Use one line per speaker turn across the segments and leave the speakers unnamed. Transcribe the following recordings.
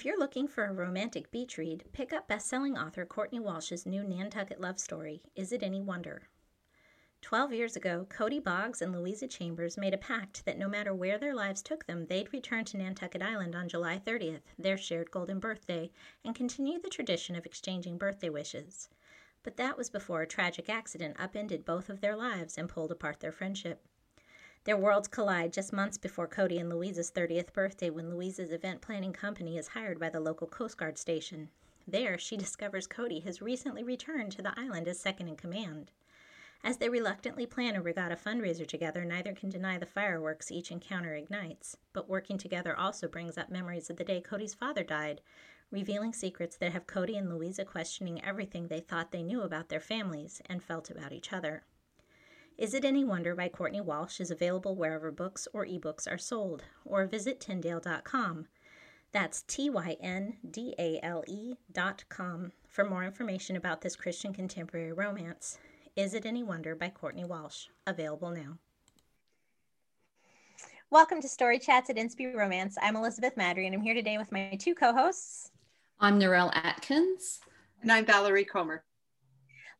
If you're looking for a romantic beach read, pick up best-selling author Courtney Walsh's new Nantucket love story, Is It Any Wonder? Twelve years ago, Cody Boggs and Louisa Chambers made a pact that no matter where their lives took them, they'd return to Nantucket Island on July 30th, their shared golden birthday, and continue the tradition of exchanging birthday wishes. But that was before a tragic accident upended both of their lives and pulled apart their friendship. Their worlds collide just months before Cody and Louisa's 30th birthday when Louisa's event planning company is hired by the local Coast Guard station. There, she discovers Cody has recently returned to the island as second in command. As they reluctantly plan a regatta fundraiser together, neither can deny the fireworks each encounter ignites. But working together also brings up memories of the day Cody's father died, revealing secrets that have Cody and Louisa questioning everything they thought they knew about their families and felt about each other. Is It Any Wonder by Courtney Walsh is available wherever books or ebooks are sold, or visit Tyndale.com. That's T Y N D A L E.com for more information about this Christian contemporary romance. Is It Any Wonder by Courtney Walsh, available now. Welcome to Story Chats at Inspy Romance. I'm Elizabeth Maddrey, and I'm here today with my two co hosts.
I'm Narelle Atkins.
And I'm Valerie Comer.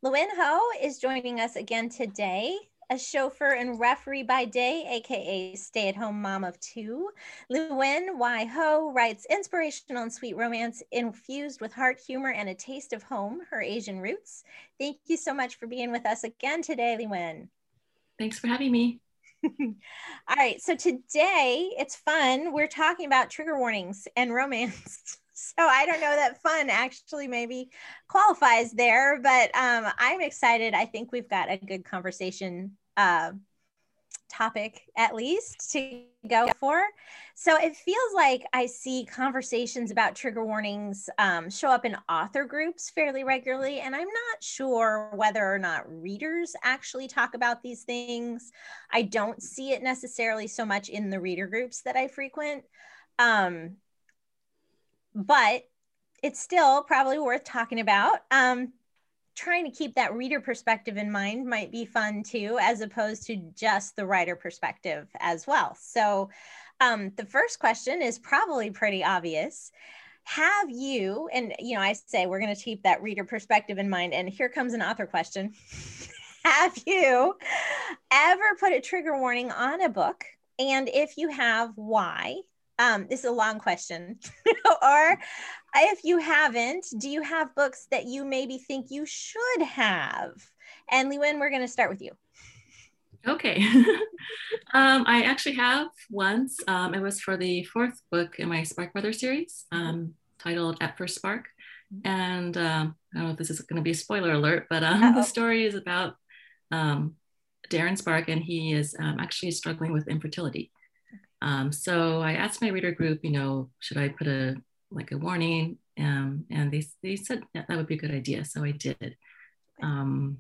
Liwen Ho is joining us again today a chauffeur and referee by day, aka stay at home mom of two. Liwen Y Ho writes inspirational and sweet romance infused with heart, humor, and a taste of home, her Asian roots. Thank you so much for being with us again today, Luen.
Thanks for having me.
All right, so today it's fun. We're talking about trigger warnings and romance. so I don't know that fun actually maybe qualifies there, but um, I'm excited. I think we've got a good conversation uh, topic at least to go for. So it feels like I see conversations about trigger warnings um, show up in author groups fairly regularly. And I'm not sure whether or not readers actually talk about these things. I don't see it necessarily so much in the reader groups that I frequent. Um, but it's still probably worth talking about. Um, trying to keep that reader perspective in mind might be fun too, as opposed to just the writer perspective as well. So, um, the first question is probably pretty obvious. Have you, and you know, I say we're going to keep that reader perspective in mind, and here comes an author question. have you ever put a trigger warning on a book? And if you have, why? Um, this is a long question. or if you haven't, do you have books that you maybe think you should have? And Liwen, we're going to start with you.
Okay. um, I actually have once. Um, it was for the fourth book in my Spark Brother series, um, titled At First Spark. And um, I don't know if this is going to be a spoiler alert, but um, the story is about um, Darren Spark, and he is actually struggling with infertility. Um, so I asked my reader group, you know, should I put a like a warning? Um, and they, they said yeah, that would be a good idea. So I did. Um,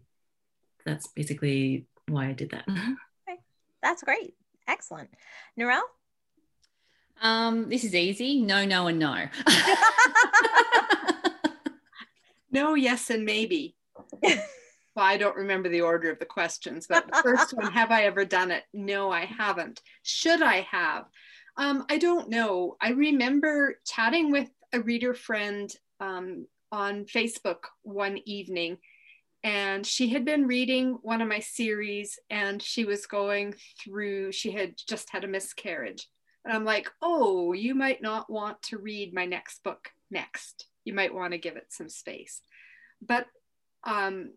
that's basically why I did that.
Okay. That's great. Excellent. Narelle?
Um, this is easy. No, no, and no.
no, yes, and maybe. Well, I don't remember the order of the questions, but the first one, have I ever done it? No, I haven't. Should I have? Um, I don't know. I remember chatting with a reader friend um, on Facebook one evening, and she had been reading one of my series, and she was going through, she had just had a miscarriage. And I'm like, oh, you might not want to read my next book next. You might want to give it some space. But um,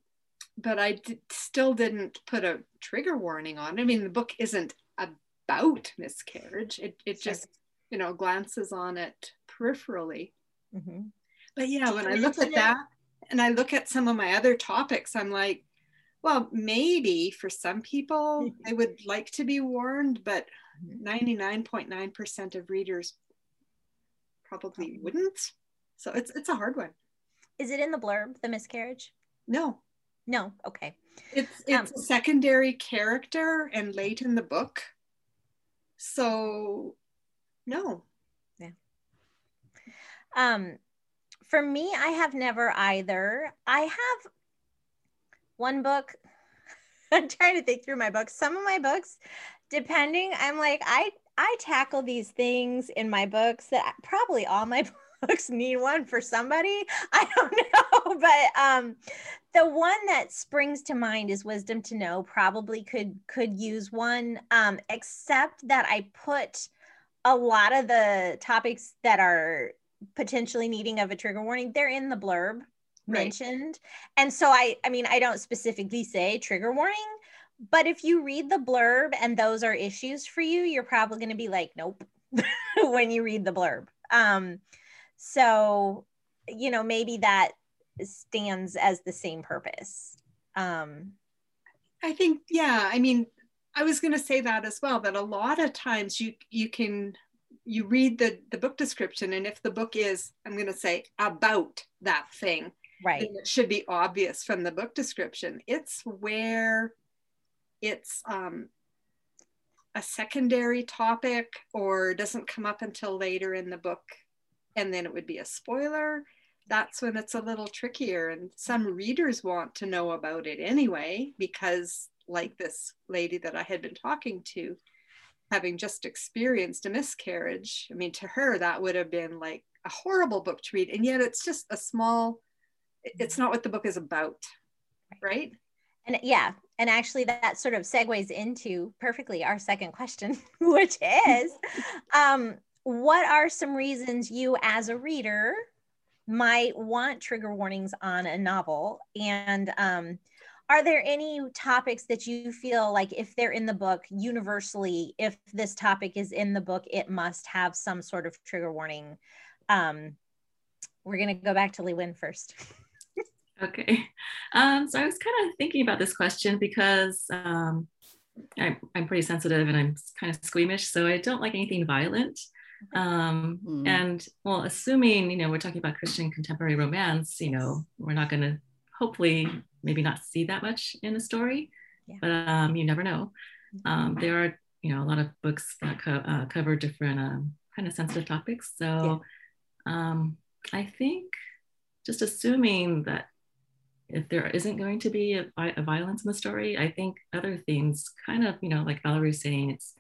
but I d- still didn't put a trigger warning on. I mean, the book isn't about miscarriage. It it just you know glances on it peripherally. Mm-hmm. But yeah, when I look at that and I look at some of my other topics, I'm like, well, maybe for some people they would like to be warned, but 99.9% mm-hmm. of readers probably wouldn't. So it's it's a hard one.
Is it in the blurb, the miscarriage?
No.
No, okay.
It's it's um, a secondary character and late in the book. So no.
Yeah. Um for me, I have never either. I have one book. I'm trying to think through my books. Some of my books, depending, I'm like, I I tackle these things in my books that probably all my books need one for somebody. I don't know, but um, the one that springs to mind is Wisdom to Know. Probably could could use one, um, except that I put a lot of the topics that are potentially needing of a trigger warning. They're in the blurb mentioned, and so I I mean I don't specifically say trigger warning. But if you read the blurb and those are issues for you, you're probably going to be like, nope, when you read the blurb. Um, so, you know, maybe that stands as the same purpose. Um,
I think, yeah. I mean, I was going to say that as well. That a lot of times you you can you read the the book description, and if the book is, I'm going to say about that thing,
right,
it should be obvious from the book description. It's where it's um, a secondary topic or doesn't come up until later in the book and then it would be a spoiler that's when it's a little trickier. And some readers want to know about it anyway because like this lady that i had been talking to having just experienced a miscarriage i mean to her that would have been like a horrible book to read. And yet it's just a small it's not what the book is about right?
And yeah and actually that sort of segues into perfectly our second question which is um, what are some reasons you as a reader might want trigger warnings on a novel and um, are there any topics that you feel like if they're in the book universally if this topic is in the book it must have some sort of trigger warning um, we're going to go back to Liwen first
Okay. Um, so I was kind of thinking about this question because um, I, am pretty sensitive and I'm kind of squeamish, so I don't like anything violent. Um, mm. And well, assuming you know we're talking about Christian contemporary romance, you know we're not going to hopefully maybe not see that much in a story, yeah. but um, you never know. Um, there are you know a lot of books that co- uh, cover different um, kind of sensitive topics. So yeah. um, I think just assuming that if there isn't going to be a, a, violence in the story, I think other themes kind of, you know, like Valerie's saying, it's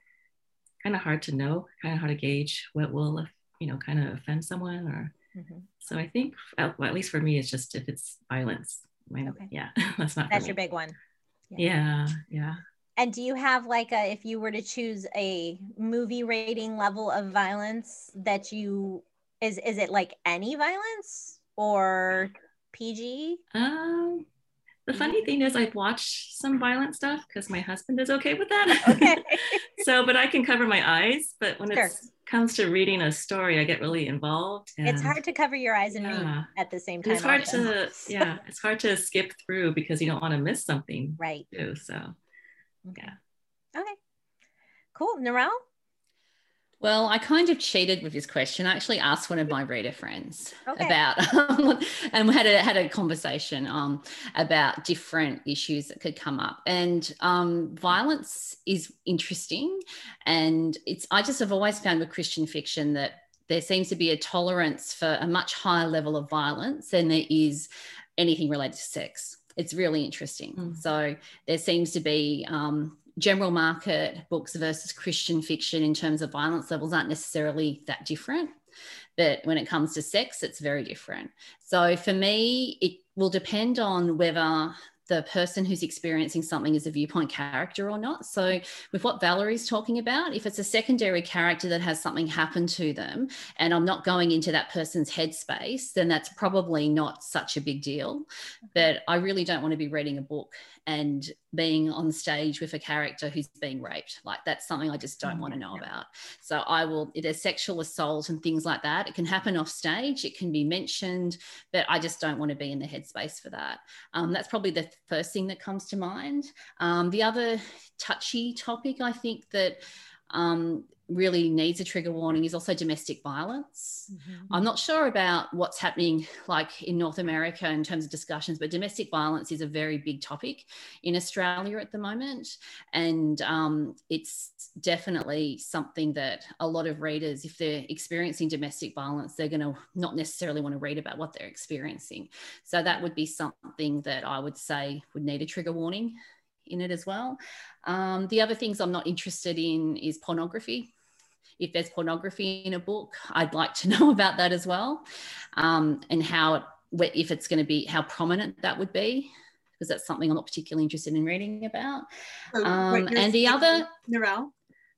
kind of hard to know, kind of hard to gauge what will, you know, kind of offend someone or. Mm-hmm. So I think, well, at least for me, it's just if it's violence. okay. Yeah, that's not.
That's your big one.
Yeah. yeah, yeah.
And do you have like a, if you were to choose a movie rating level of violence that you, is is it like any violence or PG?
Um, the funny thing is, I've watched some violent stuff because my husband is okay with that. Okay. so, but I can cover my eyes. But when sure. it comes to reading a story, I get really involved.
it's hard to cover your eyes and yeah. read at the same time.
It's hard often. to, yeah, it's hard to skip through because you don't want to miss something.
Right.
Too, so, mm-hmm.
yeah. Okay. Cool. Narelle?
Well, I kind of cheated with this question. I actually asked one of my reader friends okay. about, and we had a had a conversation um, about different issues that could come up. And um, violence is interesting, and it's I just have always found with Christian fiction that there seems to be a tolerance for a much higher level of violence than there is anything related to sex. It's really interesting. Mm. So there seems to be um, general market books versus Christian fiction in terms of violence levels aren't necessarily that different. But when it comes to sex, it's very different. So for me, it will depend on whether the person who's experiencing something is a viewpoint character or not. So, with what Valerie's talking about, if it's a secondary character that has something happen to them and I'm not going into that person's headspace, then that's probably not such a big deal. But I really don't want to be reading a book and being on stage with a character who's being raped. Like that's something I just don't want to know about. So I will, there's sexual assault and things like that. It can happen off stage, it can be mentioned, but I just don't want to be in the headspace for that. Um, that's probably the first thing that comes to mind. Um, the other touchy topic I think that um, really needs a trigger warning is also domestic violence. Mm-hmm. I'm not sure about what's happening like in North America in terms of discussions, but domestic violence is a very big topic in Australia at the moment. And um, it's definitely something that a lot of readers, if they're experiencing domestic violence, they're going to not necessarily want to read about what they're experiencing. So that would be something that I would say would need a trigger warning in it as well. Um, the other things I'm not interested in is pornography. if there's pornography in a book, I'd like to know about that as well, um, and how it, if it's going to be how prominent that would be, because that's something I'm not particularly interested in reading about. So um, and the other,
Narelle.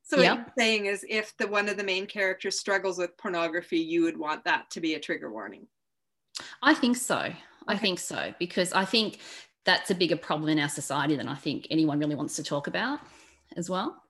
So what you're saying is, if the one of the main characters struggles with pornography, you would want that to be a trigger warning.
I think so. I think so because I think that's a bigger problem in our society than I think anyone really wants to talk about as well.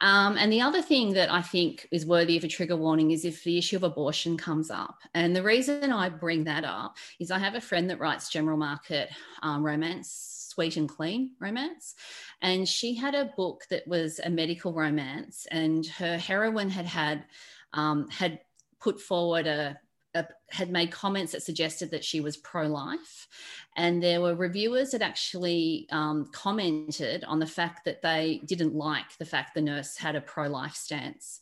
Um, and the other thing that I think is worthy of a trigger warning is if the issue of abortion comes up. And the reason I bring that up is I have a friend that writes general market um, romance, sweet and clean romance. And she had a book that was a medical romance, and her heroine had had um, had put forward a had made comments that suggested that she was pro life. And there were reviewers that actually um, commented on the fact that they didn't like the fact the nurse had a pro life stance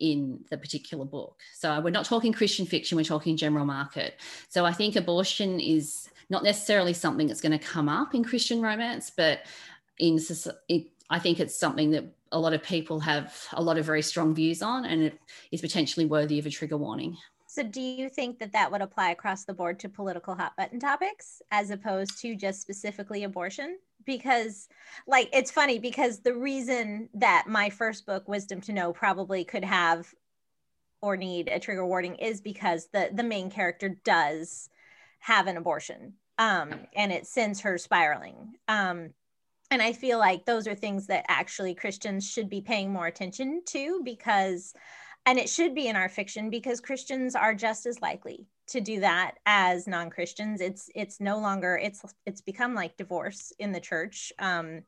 in the particular book. So we're not talking Christian fiction, we're talking general market. So I think abortion is not necessarily something that's going to come up in Christian romance, but in it, I think it's something that a lot of people have a lot of very strong views on, and it is potentially worthy of a trigger warning.
So, do you think that that would apply across the board to political hot button topics as opposed to just specifically abortion? Because, like, it's funny because the reason that my first book, Wisdom to Know, probably could have or need a trigger warning is because the the main character does have an abortion um, and it sends her spiraling. Um, and I feel like those are things that actually Christians should be paying more attention to because and it should be in our fiction because christians are just as likely to do that as non-christians it's it's no longer it's it's become like divorce in the church um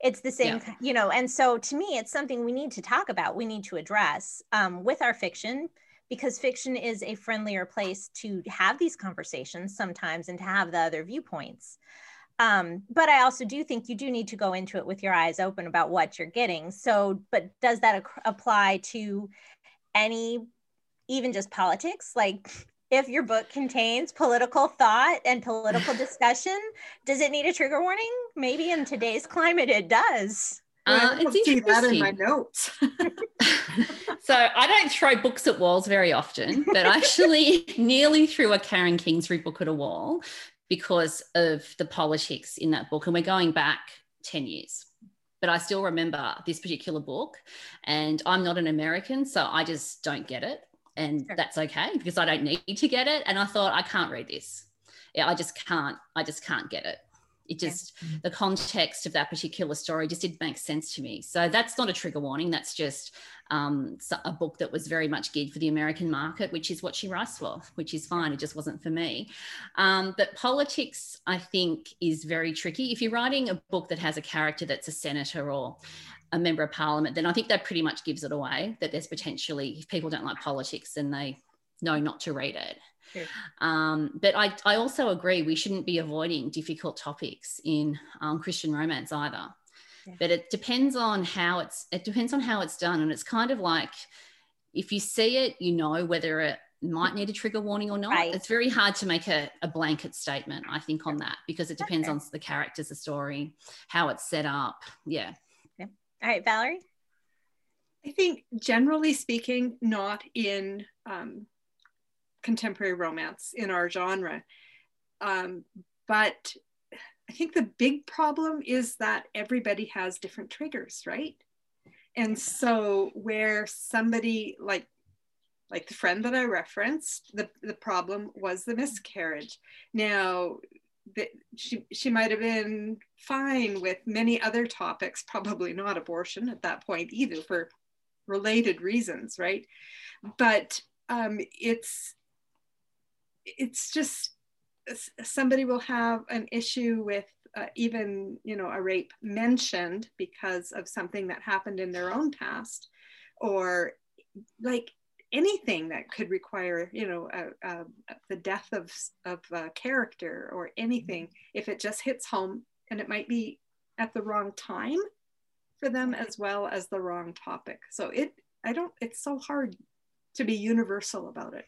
it's the same yeah. you know and so to me it's something we need to talk about we need to address um, with our fiction because fiction is a friendlier place to have these conversations sometimes and to have the other viewpoints um, but I also do think you do need to go into it with your eyes open about what you're getting. So, but does that ac- apply to any even just politics like if your book contains political thought and political discussion does it need a trigger warning maybe in today's climate it does
uh, I it's see that in my notes.
so I don't throw books at walls very often, but I actually nearly threw a Karen Kingsbury book at a wall because of the politics in that book. And we're going back 10 years but I still remember this particular book. And I'm not an American, so I just don't get it. And sure. that's okay because I don't need to get it. And I thought, I can't read this. Yeah, I just can't, I just can't get it it just the context of that particular story just didn't make sense to me. So that's not a trigger warning that's just um, a book that was very much geared for the american market which is what she writes for which is fine it just wasn't for me. Um, but politics i think is very tricky. If you're writing a book that has a character that's a senator or a member of parliament then i think that pretty much gives it away that there's potentially if people don't like politics then they know not to read it um, but I, I also agree we shouldn't be avoiding difficult topics in um, Christian romance either. Yeah. But it depends on how it's it depends on how it's done, and it's kind of like if you see it, you know whether it might need a trigger warning or not. Right. It's very hard to make a, a, blanket statement, I think, on that because it depends okay. on the characters, the story, how it's set up. Yeah.
Okay. All right, Valerie.
I think generally speaking, not in um, contemporary romance in our genre. Um, but I think the big problem is that everybody has different triggers, right? And so where somebody like like the friend that I referenced, the, the problem was the miscarriage. Now, the, she, she might have been fine with many other topics, probably not abortion at that point either for related reasons, right? But um, it's it's just somebody will have an issue with uh, even you know a rape mentioned because of something that happened in their own past or like anything that could require you know a, a, the death of, of a character or anything. If it just hits home and it might be at the wrong time for them as well as the wrong topic. So it i don't it's so hard to be universal about it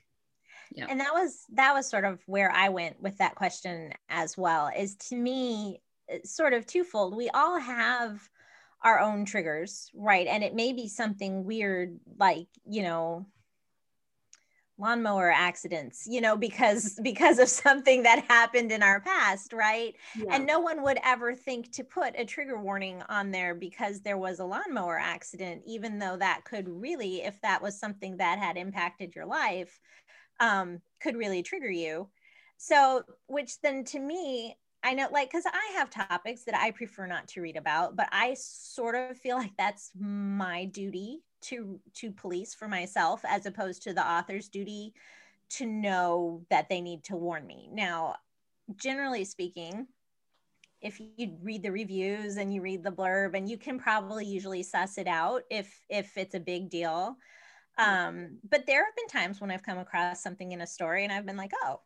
yeah. and that was that was sort of where i went with that question as well is to me sort of twofold we all have our own triggers, right? And it may be something weird, like, you know, lawnmower accidents you know because because of something that happened in our past right yeah. and no one would ever think to put a trigger warning on there because there was a lawnmower accident even though that could really if that was something that had impacted your life um, could really trigger you so which then to me I know, like, because I have topics that I prefer not to read about, but I sort of feel like that's my duty to to police for myself, as opposed to the author's duty to know that they need to warn me. Now, generally speaking, if you read the reviews and you read the blurb, and you can probably usually suss it out if if it's a big deal. Um, but there have been times when I've come across something in a story and I've been like, oh,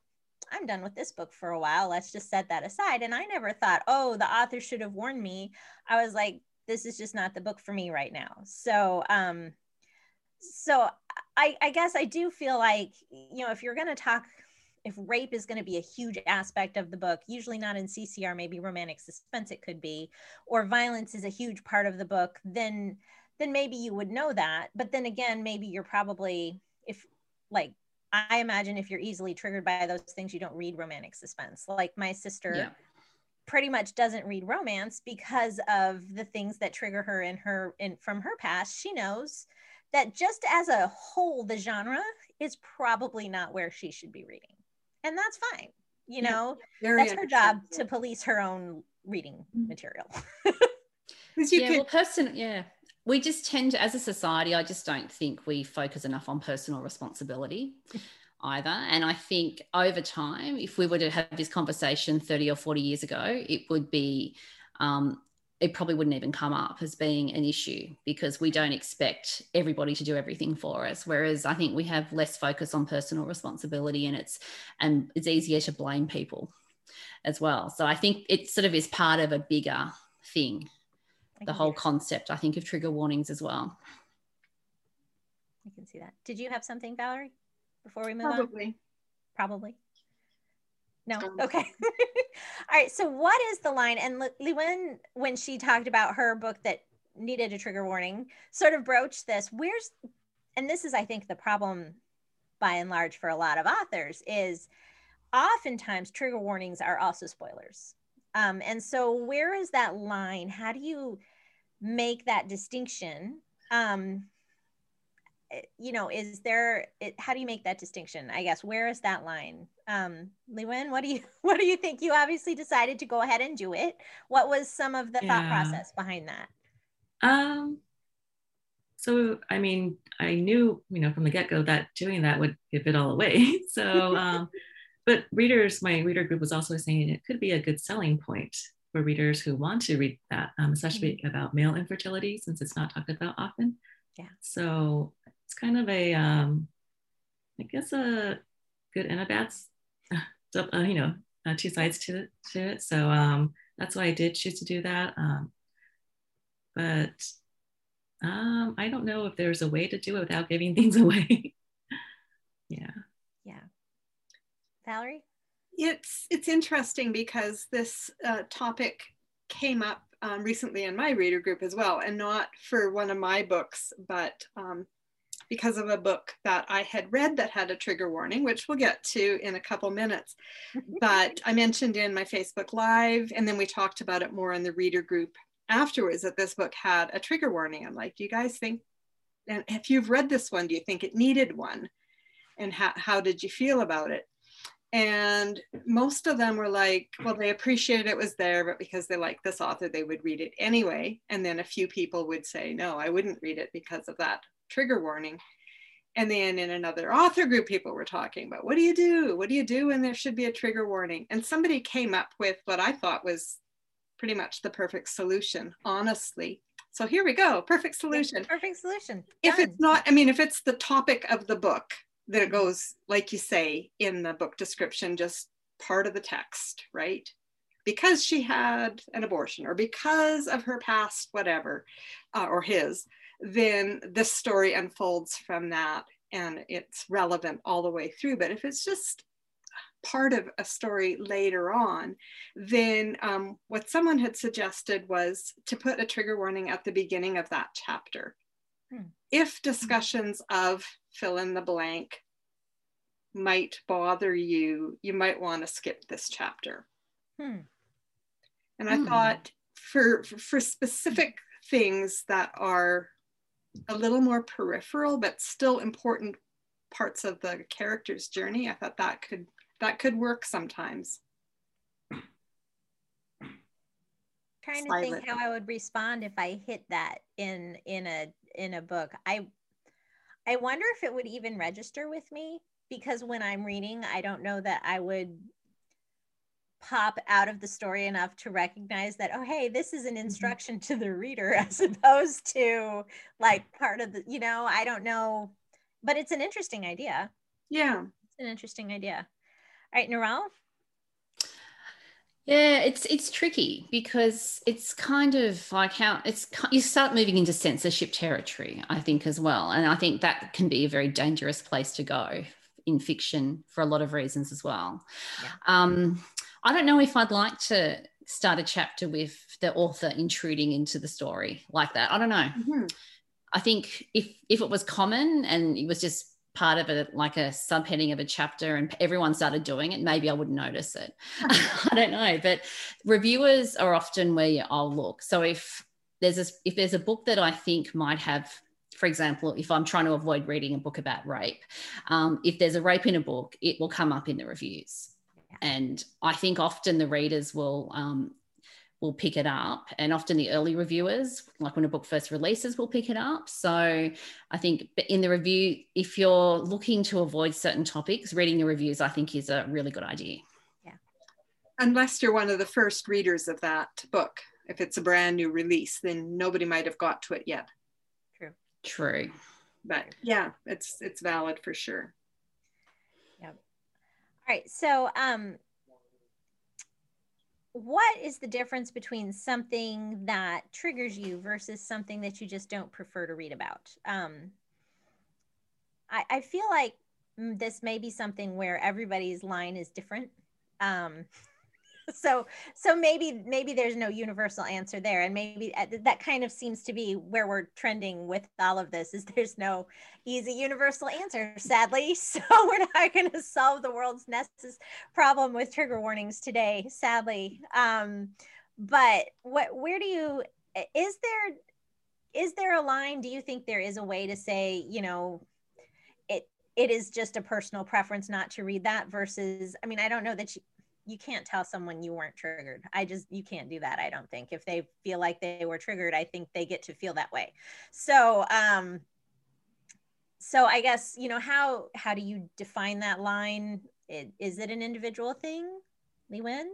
I'm done with this book for a while. Let's just set that aside. And I never thought, oh, the author should have warned me. I was like, this is just not the book for me right now. So, um, so I, I guess I do feel like, you know, if you're going to talk, if rape is going to be a huge aspect of the book, usually not in CCR, maybe romantic suspense it could be, or violence is a huge part of the book, then then maybe you would know that. But then again, maybe you're probably if like I imagine if you're easily triggered by those things, you don't read romantic suspense. Like my sister yeah. pretty much doesn't read romance because of the things that trigger her in her in from her past. She knows that just as a whole, the genre is probably not where she should be reading. And that's fine. You know, yeah, that's her job to police her own reading mm-hmm. material.
yeah, could- well, person, yeah, we just tend to, as a society, I just don't think we focus enough on personal responsibility either. And I think over time, if we were to have this conversation 30 or 40 years ago, it would be, um, it probably wouldn't even come up as being an issue because we don't expect everybody to do everything for us. Whereas I think we have less focus on personal responsibility and it's, and it's easier to blame people as well. So I think it sort of is part of a bigger thing the whole concept, I think, of trigger warnings as well.
I can see that. Did you have something, Valerie, before we move
Probably.
on? Probably. No. Um, okay. All right. So, what is the line? And Liwen, when she talked about her book that needed a trigger warning, sort of broached this. Where's, and this is, I think, the problem by and large for a lot of authors is oftentimes trigger warnings are also spoilers. Um, and so, where is that line? How do you make that distinction? Um, eh, you know, is there? It, how do you make that distinction? I guess where is that line? Um, Liwen, what do you what do you think? You obviously decided to go ahead and do it. What was some of the yeah. thought process behind that?
Um, so I mean, I knew you know from the get go that doing that would give it all away. so um, but readers, my reader group was also saying it could be a good selling point for readers who want to read that, um, especially mm-hmm. about male infertility, since it's not talked about often.
Yeah.
So it's kind of a, um, I guess, a good and a bad, uh, you know, uh, two sides to it. To it. So um, that's why I did choose to do that. Um, but um, I don't know if there's a way to do it without giving things away. Yeah. Yeah.
Valerie?
It's it's interesting because this uh, topic came up um, recently in my reader group as well, and not for one of my books, but um, because of a book that I had read that had a trigger warning, which we'll get to in a couple minutes. but I mentioned in my Facebook Live, and then we talked about it more in the reader group afterwards that this book had a trigger warning. I'm like, do you guys think, and if you've read this one, do you think it needed one? And how, how did you feel about it? And most of them were like well they appreciated it was there but because they like this author they would read it anyway. And then a few people would say no i wouldn't read it because of that trigger warning. And then in another author group people were talking about what do you do? What do you do when there should be a trigger warning? And somebody came up with what i thought was pretty much the perfect solution honestly. So here we go perfect solution.
perfect solution. Done.
if it's not i mean if it's the topic of the book that it goes, like you say in the book description, just part of the text, right? Because she had an abortion or because of her past, whatever, uh, or his, then this story unfolds from that and it's relevant all the way through. But if it's just part of a story later on, then um, what someone had suggested was to put a trigger warning at the beginning of that chapter. Hmm. If discussions of fill in the blank might bother you, you might want to skip this chapter. Hmm. And I hmm. thought for, for specific things that are a little more peripheral but still important parts of the character's journey, I thought that could that could work sometimes.
Trying to think how I would respond if I hit that in in a in a book. I I wonder if it would even register with me because when I'm reading, I don't know that I would pop out of the story enough to recognize that oh hey this is an mm-hmm. instruction to the reader as opposed to like part of the you know i don't know. But it's an interesting idea.
Yeah.
It's an interesting idea. All right Narelle
yeah, it's it's tricky because it's kind of like how it's you start moving into censorship territory, I think as well, and I think that can be a very dangerous place to go in fiction for a lot of reasons as well. Yeah. Um, I don't know if I'd like to start a chapter with the author intruding into the story like that. I don't know. Mm-hmm. I think if if it was common and it was just part of it like a subheading of a chapter and everyone started doing it maybe i wouldn't notice it. I don't know but reviewers are often where i'll look so if there's a if there's a book that i think might have for example if i'm trying to avoid reading a book about rape um, if there's a rape in a book it will come up in the reviews. And I think often the readers will um, will pick it up, and often the early reviewers, like when a book first releases, will pick it up. So I think in the review, if you're looking to avoid certain topics, reading the reviews, I think, is a really good idea.
Yeah. Unless you're one of the first readers of that book, if it's a brand new release, then nobody might have got to it yet.
True.
True.
But yeah, it's it's valid for sure. Yep.
All right. So, um, what is the difference between something that triggers you versus something that you just don't prefer to read about? Um, I, I feel like this may be something where everybody's line is different. Um, so so maybe maybe there's no universal answer there and maybe uh, that kind of seems to be where we're trending with all of this is there's no easy universal answer sadly. So we're not going to solve the world's nessus problem with trigger warnings today sadly. Um but what where do you is there is there a line? Do you think there is a way to say you know it it is just a personal preference not to read that versus i mean i don't know that you, you can't tell someone you weren't triggered. I just you can't do that. I don't think if they feel like they were triggered, I think they get to feel that way. So um so I guess you know how how do you define that line? It, is it an individual thing, Liwen?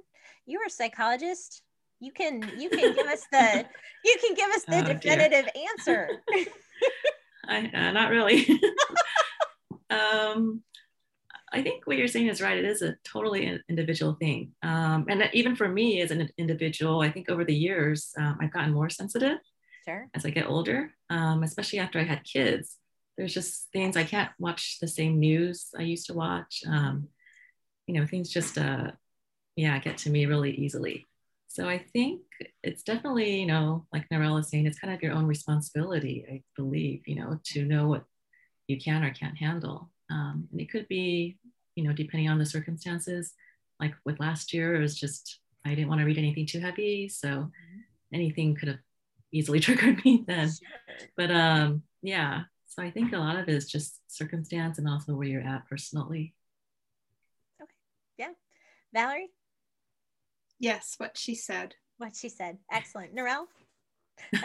You're a psychologist. You can you can give us the you can give us the oh, definitive dear. answer.
I, uh, not really. um, I think what you're saying is right. It is a totally individual thing. Um, and even for me as an individual, I think over the years, um, I've gotten more sensitive
sure.
as I get older, um, especially after I had kids. There's just things I can't watch the same news I used to watch. Um, you know, things just, uh, yeah, get to me really easily. So I think it's definitely, you know, like Narelle is saying, it's kind of your own responsibility, I believe, you know, to know what you can or can't handle. Um, and it could be, you know, depending on the circumstances, like with last year, it was just, I didn't want to read anything too heavy. So mm-hmm. anything could have easily triggered me then. Sure. But um, yeah, so I think a lot of it is just circumstance and also where you're at personally.
Okay. Yeah. Valerie?
Yes, what she said.
What she said. Excellent. Narelle?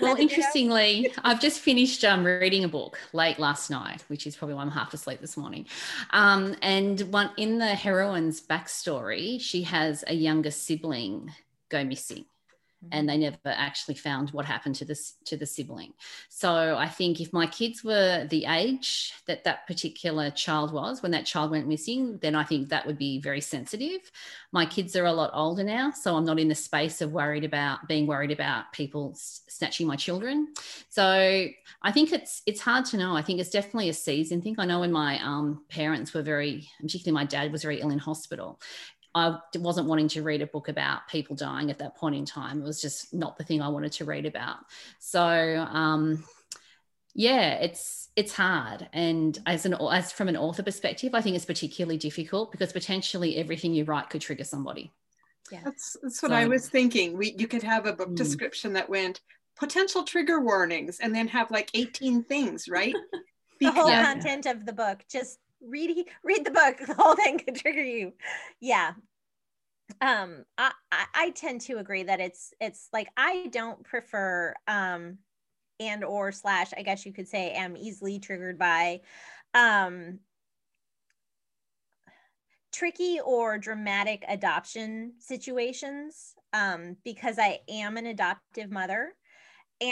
Well, interestingly, I've just finished um, reading a book late last night, which is probably why I'm half asleep this morning. Um, and one in the heroine's backstory, she has a younger sibling go missing. And they never actually found what happened to this to the sibling. So i think if my kids were the age that that particular child was when that child went missing then i think that would be very sensitive. My kids are a lot older now so i'm not in the space of worried about being worried about people snatching my children. So i think it's it's hard to know. I think it's definitely a season thing. I know when my um, parents were very particularly my dad was very ill in hospital I wasn't wanting to read a book about people dying at that point in time. It was just not the thing I wanted to read about. So, um, yeah, it's it's hard, and as an as from an author perspective, I think it's particularly difficult because potentially everything you write could trigger somebody.
Yeah, that's that's what so, I was thinking. We you could have a book mm. description that went potential trigger warnings, and then have like eighteen things, right?
the whole content of the book just read read the book. The whole thing could trigger you. Yeah. Um I, I i tend to agree that it's it's like i don't prefer um and or slash i guess you could say am easily triggered by um tricky or dramatic adoption situations um because i am an adoptive mother.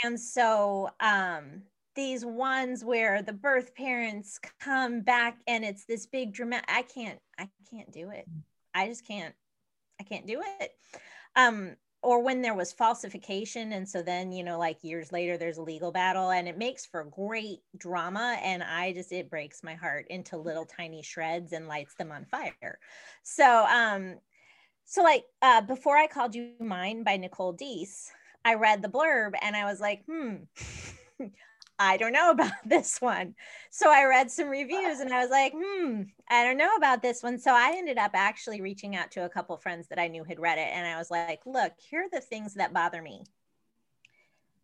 And so um these ones where the birth parents come back and it's this big dramatic i can't i can't do it. I just can't i can't do it. Um or when there was falsification and so then you know like years later there's a legal battle and it makes for great drama and i just it breaks my heart into little tiny shreds and lights them on fire. So um so like uh before i called you mine by nicole deese i read the blurb and i was like hmm I don't know about this one. So I read some reviews and I was like, hmm, I don't know about this one. So I ended up actually reaching out to a couple friends that I knew had read it. And I was like, look, here are the things that bother me.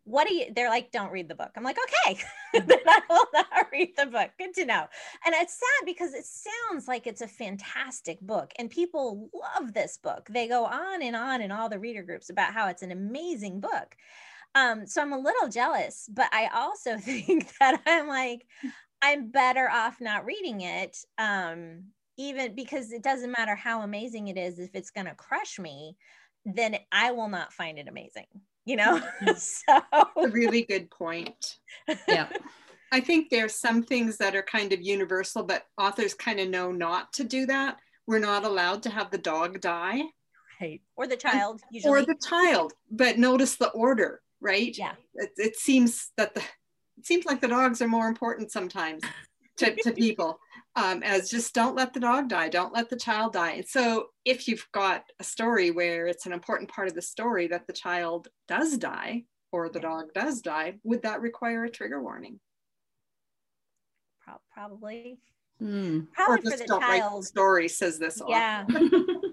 What do you, they're like, don't read the book. I'm like, okay, then I will not read the book. Good to know. And it's sad because it sounds like it's a fantastic book and people love this book. They go on and on in all the reader groups about how it's an amazing book. Um, so I'm a little jealous, but I also think that I'm like, I'm better off not reading it. Um, even because it doesn't matter how amazing it is, if it's going to crush me, then I will not find it amazing, you know? so,
a really good point.
Yeah.
I think there's some things that are kind of universal, but authors kind of know not to do that. We're not allowed to have the dog die.
Right. Or the child, usually.
Or the child. But notice the order right?
Yeah.
It, it seems that the it seems like the dogs are more important sometimes to, to people um, as just don't let the dog die, don't let the child die. And so if you've got a story where it's an important part of the story that the child does die or the dog does die, would that require a trigger warning?
Pro- probably.
Mm.
Probably for the child.
The story says this.
Yeah.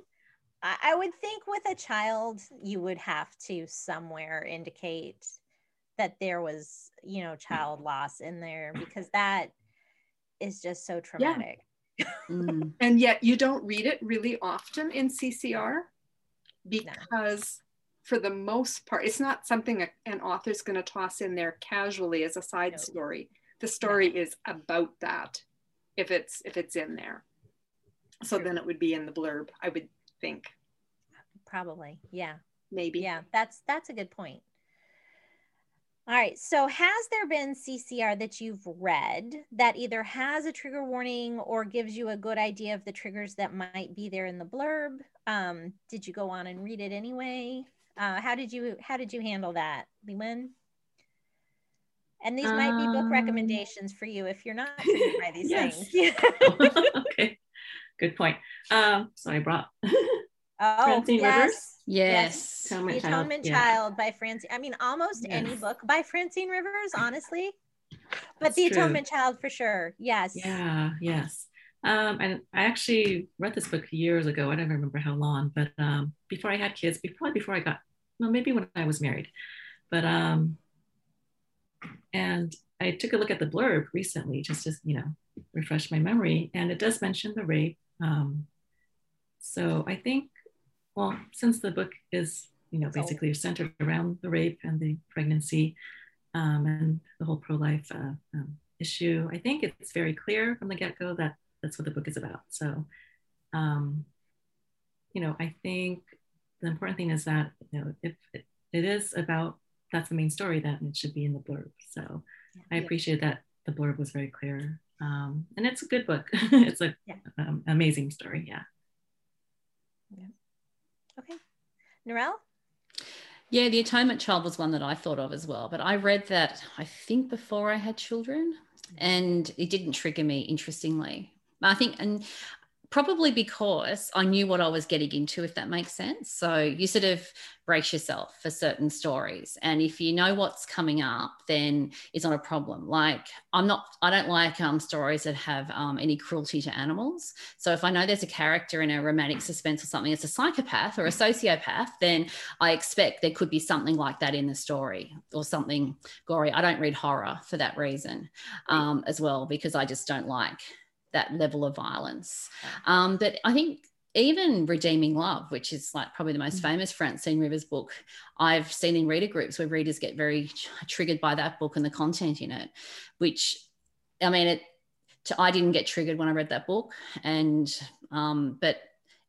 I would think with a child, you would have to somewhere indicate that there was, you know, child loss in there because that is just so traumatic.
Yeah. mm. And yet you don't read it really often in CCR because, no. for the most part, it's not something an author's going to toss in there casually as a side no. story. The story no. is about that if it's if it's in there. So True. then it would be in the blurb, I would think.
Probably. Yeah.
Maybe.
Yeah, that's that's a good point. All right. So, has there been CCR that you've read that either has a trigger warning or gives you a good idea of the triggers that might be there in the blurb? Um, did you go on and read it anyway? Uh, how did you How did you handle that, Liwen? And these um, might be book um, recommendations for you if you're not by these things.
okay, good point. Um, so I brought
Oh, Francine yes. Rivers.
Yes.
Atonement, the Atonement Child, Child yeah. by Francine. I mean, almost yes. any book by Francine Rivers, honestly. But That's the true. Atonement Child for sure. Yes.
Yeah. Yes. Um, and I actually read this book years ago. I don't remember how long, but um, before I had kids, before before I got, well, maybe when I was married, but um, and I took a look at the blurb recently, just to you know refresh my memory, and it does mention the rape. Um, so I think well, since the book is, you know, basically centered around the rape and the pregnancy um, and the whole pro-life uh, um, issue, I think it's very clear from the get-go that that's what the book is about. So, um, you know, I think the important thing is that, you know, if it is about that's the main story that it should be in the blurb. So I appreciate that the blurb was very clear. Um, and it's a good book. it's an yeah. um, amazing story. Yeah.
Yeah. Okay. Narelle?
Yeah, The Atonement Child was one that I thought of as well. But I read that, I think, before I had children, and it didn't trigger me, interestingly. I think, and probably because I knew what I was getting into, if that makes sense. So you sort of brace yourself for certain stories. And if you know what's coming up, then it's not a problem. Like I'm not, I don't like um, stories that have um, any cruelty to animals. So if I know there's a character in a romantic suspense or something, it's a psychopath or a sociopath, then I expect there could be something like that in the story or something gory. I don't read horror for that reason um, as well, because I just don't like that level of violence. Um, but I think even Redeeming Love, which is like probably the most mm-hmm. famous Francine Rivers book, I've seen in reader groups where readers get very triggered by that book and the content in it, which I mean, it. I didn't get triggered when I read that book, and um, but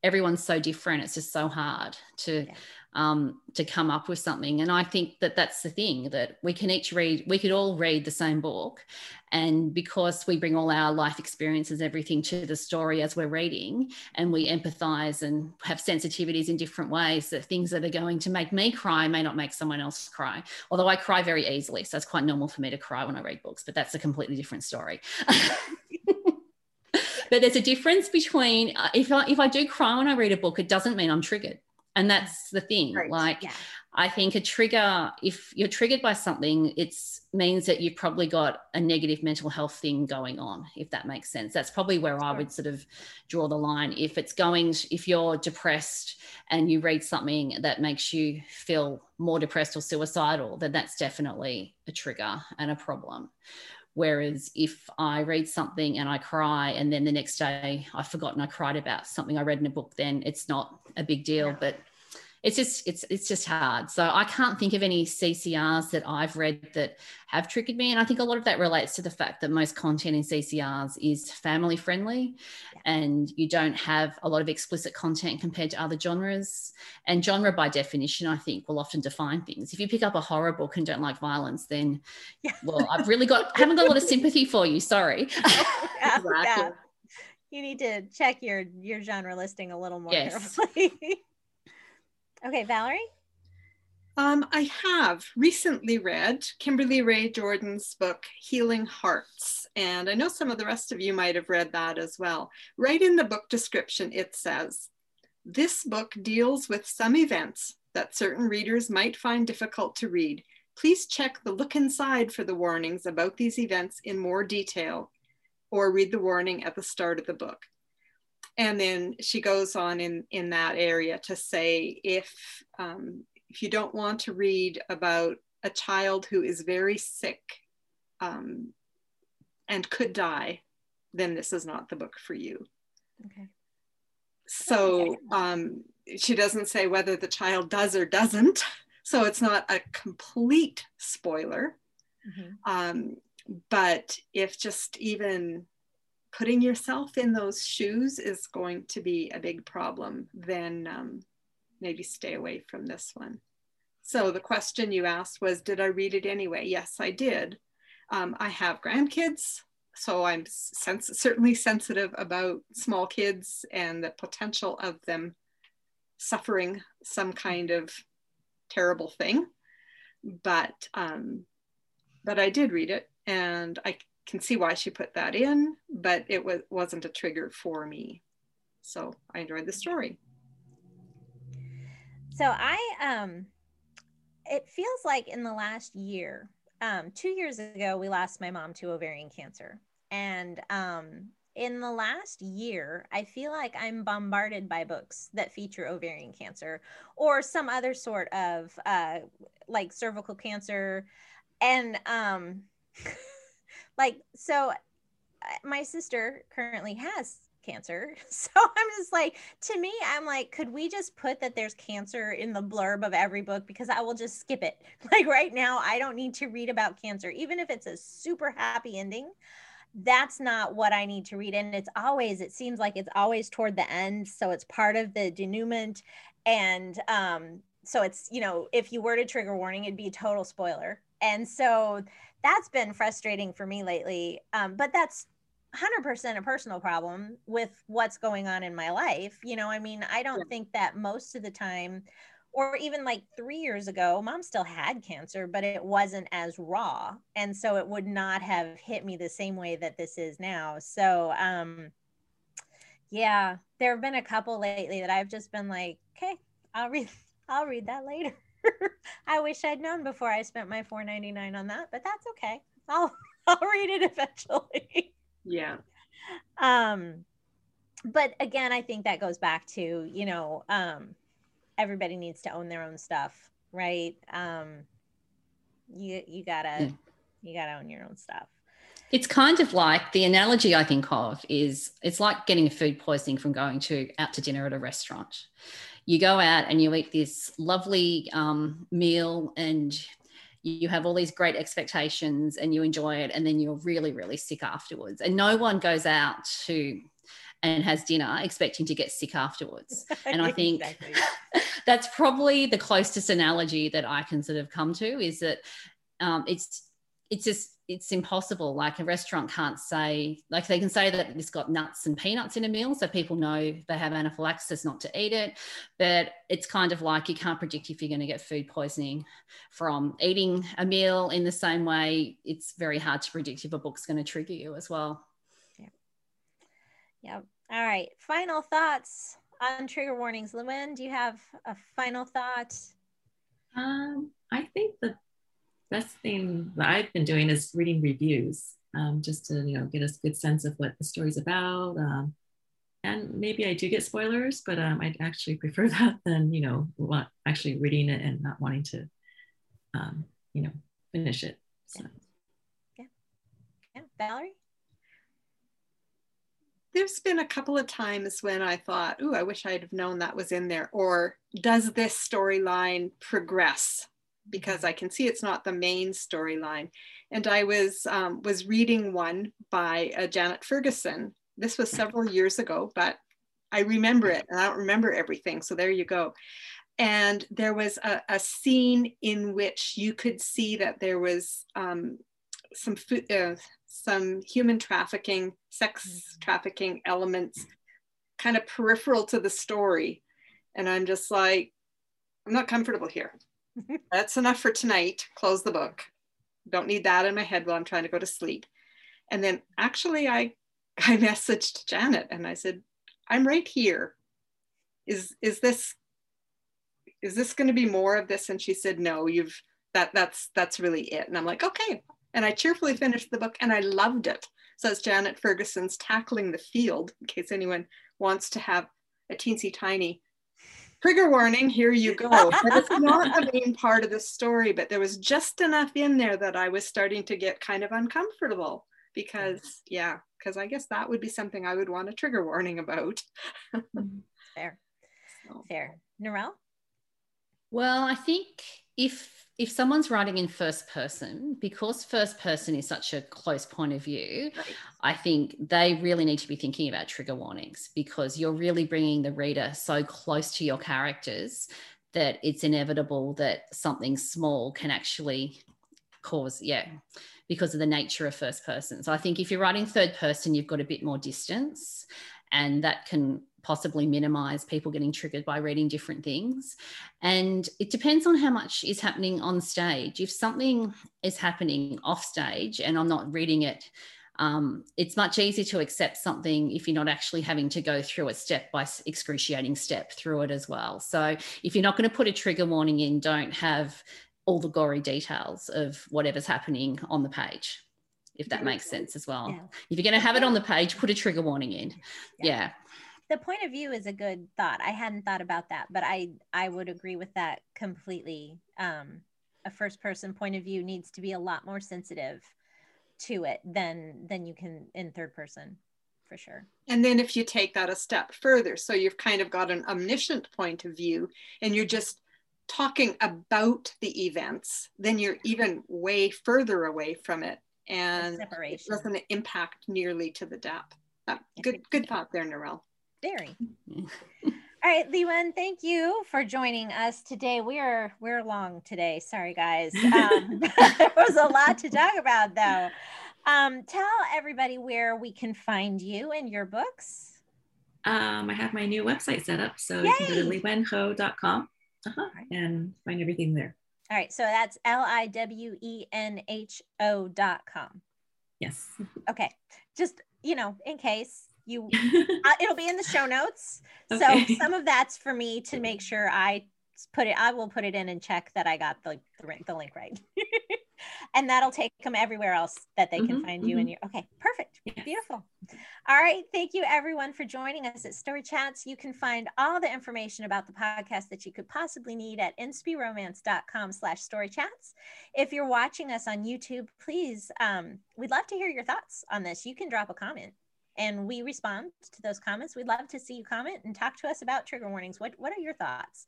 everyone's so different. It's just so hard to. Yeah um, to come up with something. And I think that that's the thing that we can each read, we could all read the same book. And because we bring all our life experiences, everything to the story as we're reading, and we empathize and have sensitivities in different ways, that things that are going to make me cry may not make someone else cry. Although I cry very easily. So it's quite normal for me to cry when I read books, but that's a completely different story. but there's a difference between uh, if I, if I do cry when I read a book, it doesn't mean I'm triggered and that's the thing right. like yeah. i think a trigger if you're triggered by something it means that you've probably got a negative mental health thing going on if that makes sense that's probably where i would sort of draw the line if it's going if you're depressed and you read something that makes you feel more depressed or suicidal then that's definitely a trigger and a problem Whereas if I read something and I cry, and then the next day I've forgotten I cried about something I read in a book, then it's not a big deal. Yeah. But it's just it's it's just hard so i can't think of any ccrs that i've read that have triggered me and i think a lot of that relates to the fact that most content in ccrs is family friendly and you don't have a lot of explicit content compared to other genres and genre by definition i think will often define things if you pick up a horror book and don't like violence then yeah. well i've really got haven't got a lot of sympathy for you sorry
yeah, exactly. yeah. you need to check your your genre listing a little more yes. carefully Okay, Valerie?
Um, I have recently read Kimberly Rae Jordan's book, Healing Hearts. And I know some of the rest of you might have read that as well. Right in the book description, it says, This book deals with some events that certain readers might find difficult to read. Please check the look inside for the warnings about these events in more detail or read the warning at the start of the book and then she goes on in in that area to say if um, if you don't want to read about a child who is very sick um, and could die then this is not the book for you. Okay. So um, she doesn't say whether the child does or doesn't. So it's not a complete spoiler. Mm-hmm. um, but if just even putting yourself in those shoes is going to be a big problem, then um, maybe stay away from this one. So the question you asked was, did I read it anyway? Yes, I did. Um, I have grandkids, so I'm sens certainly sensitive about small kids and the potential of them suffering some kind of terrible thing. But um, but I did read it, and I can see why she put that in, but it was, wasn't a trigger for me. So I enjoyed the story.
So I, um, it feels like in the last year, um, two years ago, we lost my mom to ovarian cancer. And um, in the last year, I feel like I'm bombarded by books that feature ovarian cancer or some other sort of uh, like cervical cancer. And um, like so my sister currently has cancer. So I'm just like, to me, I'm like, could we just put that there's cancer in the blurb of every book because I will just skip it. Like right now, I don't need to read about cancer, even if it's a super happy ending. That's not what I need to read. And it's always, it seems like it's always toward the end. So it's part of the denouement. And um, so it's you know if you were to trigger warning it'd be a total spoiler and so that's been frustrating for me lately um, but that's 100% a personal problem with what's going on in my life you know i mean i don't yeah. think that most of the time or even like three years ago mom still had cancer but it wasn't as raw and so it would not have hit me the same way that this is now so um yeah there have been a couple lately that i've just been like okay i'll read I'll read that later. I wish I'd known before I spent my 4.99 on that, but that's okay. I'll I'll read it eventually.
Yeah.
Um but again, I think that goes back to, you know, um everybody needs to own their own stuff, right? Um you you got to yeah. you got to own your own stuff.
It's kind of like the analogy I think of is it's like getting a food poisoning from going to out to dinner at a restaurant you go out and you eat this lovely um, meal and you have all these great expectations and you enjoy it and then you're really really sick afterwards. And no one goes out to and has dinner expecting to get sick afterwards. And i think that's probably the closest analogy that i can sort of come to is that um, it's it's just it's impossible. Like a restaurant can't say, like they can say that it's got nuts and peanuts in a meal, so people know they have anaphylaxis not to eat it. But it's kind of like you can't predict if you're going to get food poisoning from eating a meal in the same way. It's very hard to predict if a book's going to trigger you as well.
Yeah. Yep. All right. Final thoughts on trigger warnings. Liwen, do you have a final thought?
Um, I think the best thing that I've been doing is reading reviews, um, just to you know get a good sense of what the story's about. Um, and maybe I do get spoilers, but um, I'd actually prefer that than you know want, actually reading it and not wanting to, um, you know, finish it. So.
Yeah. Yeah, Valerie.
There's been a couple of times when I thought, "Ooh, I wish I'd have known that was in there," or "Does this storyline progress?" Because I can see it's not the main storyline. And I was um, was reading one by uh, Janet Ferguson. This was several years ago, but I remember it, and I don't remember everything. So there you go. And there was a, a scene in which you could see that there was um, some uh, some human trafficking, sex trafficking elements, kind of peripheral to the story. And I'm just like, I'm not comfortable here. That's enough for tonight. Close the book. Don't need that in my head while I'm trying to go to sleep. And then actually I I messaged Janet and I said, I'm right here. Is is this is this going to be more of this? And she said, No, you've that that's that's really it. And I'm like, okay. And I cheerfully finished the book and I loved it. So it's Janet Ferguson's Tackling the Field, in case anyone wants to have a teensy tiny trigger warning, here you go. But it's not a main part of the story, but there was just enough in there that I was starting to get kind of uncomfortable because, yeah, because I guess that would be something I would want a trigger warning about. Mm-hmm.
Fair. So. Fair. Narelle?
Well, I think if if someone's writing in first person, because first person is such a close point of view, right. I think they really need to be thinking about trigger warnings because you're really bringing the reader so close to your characters that it's inevitable that something small can actually cause, yeah, because of the nature of first person. So I think if you're writing third person, you've got a bit more distance and that can possibly minimize people getting triggered by reading different things. And it depends on how much is happening on stage. If something is happening off stage and I'm not reading it, um, it's much easier to accept something if you're not actually having to go through a step by excruciating step through it as well. So if you're not going to put a trigger warning in, don't have all the gory details of whatever's happening on the page if that makes sense as well. Yeah. If you're going to have it on the page, put a trigger warning in. Yeah. yeah
the point of view is a good thought. I hadn't thought about that, but I I would agree with that completely. Um, a first person point of view needs to be a lot more sensitive to it than than you can in third person for sure.
And then if you take that a step further, so you've kind of got an omniscient point of view and you're just talking about the events, then you're even way further away from it and it doesn't impact nearly to the depth. Uh, good good thought there, Narelle.
Very. All right, Liwen, thank you for joining us today. We're we're long today. Sorry, guys. Um, there was a lot to talk about, though. Um, tell everybody where we can find you and your books.
Um, I have my new website set up, so Yay! you can go to liwenho.com uh-huh, and find everything there.
All right, so that's L I W E N H O dot com.
Yes.
Okay, just you know, in case you, uh, it'll be in the show notes. Okay. So some of that's for me to make sure I put it. I will put it in and check that I got the the, the link right. and that'll take them everywhere else that they can mm-hmm, find you mm-hmm. and you okay perfect yes. beautiful. All right thank you everyone for joining us at story chats. You can find all the information about the podcast that you could possibly need at inspyromance.com slash story chats. If you're watching us on youtube please um, we'd love to hear your thoughts on this. You can drop a comment and we respond to those comments we'd love to see you comment and talk to us about trigger warnings what, what are your thoughts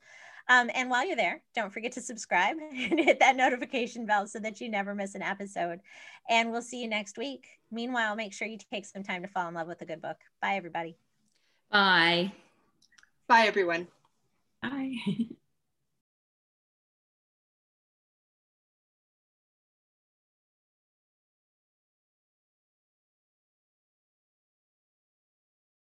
um, and while you're there, don't forget to subscribe and hit that notification bell so that you never miss an episode. And we'll see you next week. Meanwhile, make sure you take some time to fall in love with a good book. Bye, everybody.
Bye.
Bye, everyone.
Bye.